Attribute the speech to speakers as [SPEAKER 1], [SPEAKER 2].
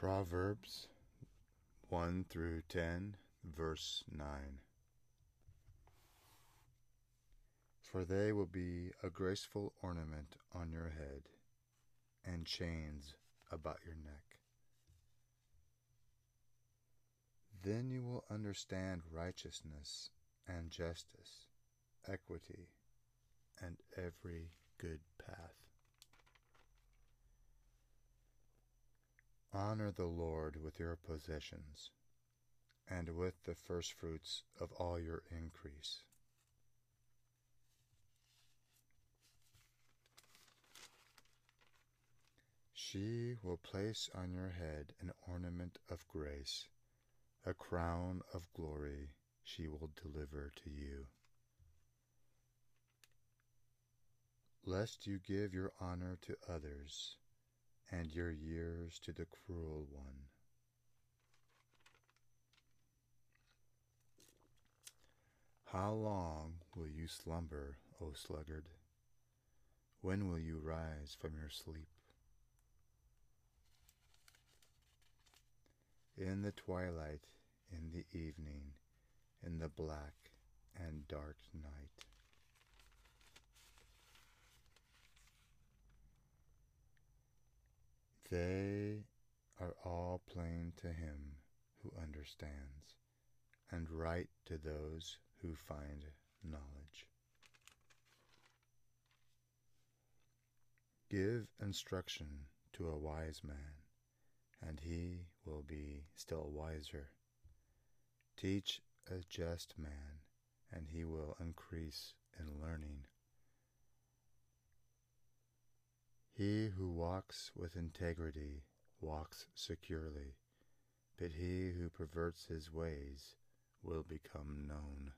[SPEAKER 1] Proverbs 1 through 10, verse 9. For they will be a graceful ornament on your head and chains about your neck. Then you will understand righteousness and justice, equity, and every good path. Honor the Lord with your possessions, and with the firstfruits of all your increase. She will place on your head an ornament of grace, a crown of glory she will deliver to you. Lest you give your honor to others, and your years to the cruel one. How long will you slumber, O sluggard? When will you rise from your sleep? In the twilight, in the evening, in the black and dark night. They are all plain to him who understands, and right to those who find knowledge. Give instruction to a wise man, and he will be still wiser. Teach a just man, and he will increase in learning. He who walks with integrity walks securely, but he who perverts his ways will become known.